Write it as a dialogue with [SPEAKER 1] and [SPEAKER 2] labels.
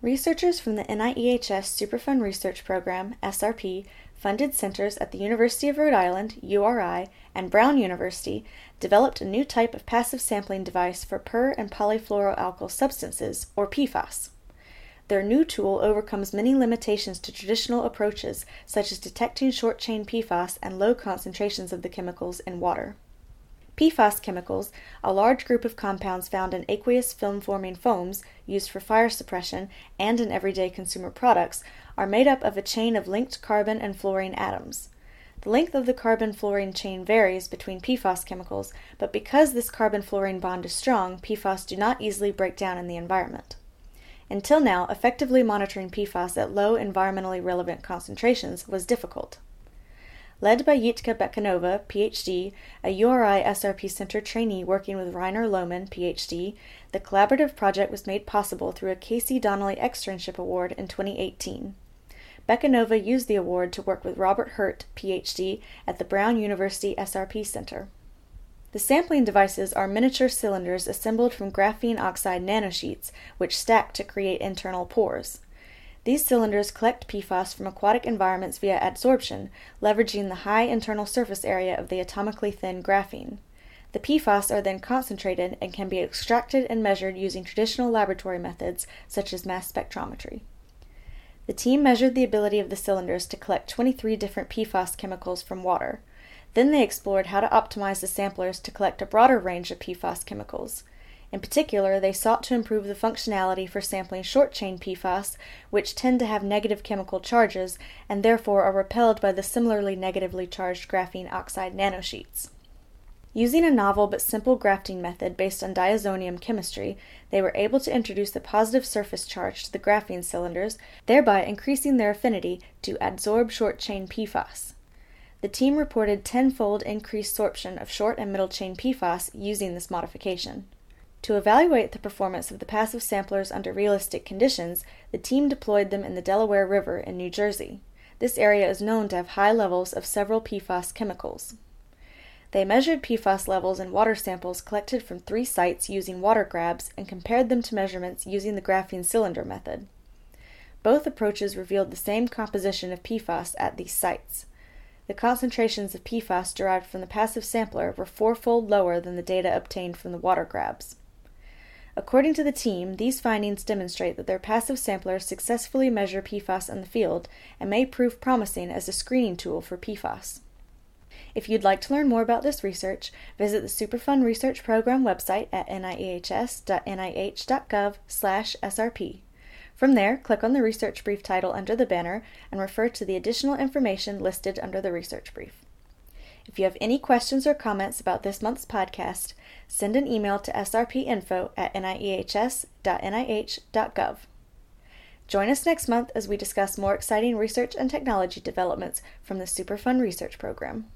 [SPEAKER 1] Researchers from the NIEHS Superfund Research Program, SRP, funded centers at the University of Rhode Island, URI, and Brown University developed a new type of passive sampling device for per and polyfluoroalkyl substances, or PFAS. Their new tool overcomes many limitations to traditional approaches, such as detecting short chain PFAS and low concentrations of the chemicals in water. PFAS chemicals, a large group of compounds found in aqueous film forming foams used for fire suppression and in everyday consumer products, are made up of a chain of linked carbon and fluorine atoms. The length of the carbon fluorine chain varies between PFAS chemicals, but because this carbon fluorine bond is strong, PFAS do not easily break down in the environment. Until now, effectively monitoring PFAS at low environmentally relevant concentrations was difficult. Led by Jitka Becanova, PhD, a URI SRP Center trainee working with Rainer Lohmann, PhD, the collaborative project was made possible through a K.C. Donnelly Externship Award in 2018. Becanova used the award to work with Robert Hurt, PhD, at the Brown University SRP Center. The sampling devices are miniature cylinders assembled from graphene oxide nanosheets, which stack to create internal pores. These cylinders collect PFAS from aquatic environments via adsorption, leveraging the high internal surface area of the atomically thin graphene. The PFAS are then concentrated and can be extracted and measured using traditional laboratory methods such as mass spectrometry. The team measured the ability of the cylinders to collect 23 different PFAS chemicals from water. Then they explored how to optimize the samplers to collect a broader range of PFAS chemicals. In particular, they sought to improve the functionality for sampling short chain PFAS, which tend to have negative chemical charges and therefore are repelled by the similarly negatively charged graphene oxide nanosheets. Using a novel but simple grafting method based on diazonium chemistry, they were able to introduce a positive surface charge to the graphene cylinders, thereby increasing their affinity to adsorb short chain PFAS. The team reported tenfold increased sorption of short and middle chain PFAS using this modification. To evaluate the performance of the passive samplers under realistic conditions, the team deployed them in the Delaware River in New Jersey. This area is known to have high levels of several PFAS chemicals. They measured PFAS levels in water samples collected from three sites using water grabs and compared them to measurements using the graphene cylinder method. Both approaches revealed the same composition of PFAS at these sites. The concentrations of PFAS derived from the passive sampler were fourfold lower than the data obtained from the water grabs. According to the team, these findings demonstrate that their passive samplers successfully measure PFAS in the field and may prove promising as a screening tool for PFAS. If you'd like to learn more about this research, visit the Superfund Research Program website at niehs.nih.gov/srp. From there, click on the research brief title under the banner and refer to the additional information listed under the research brief. If you have any questions or comments about this month's podcast, send an email to srpinfo at niehs.nih.gov. Join us next month as we discuss more exciting research and technology developments from the Superfund Research Program.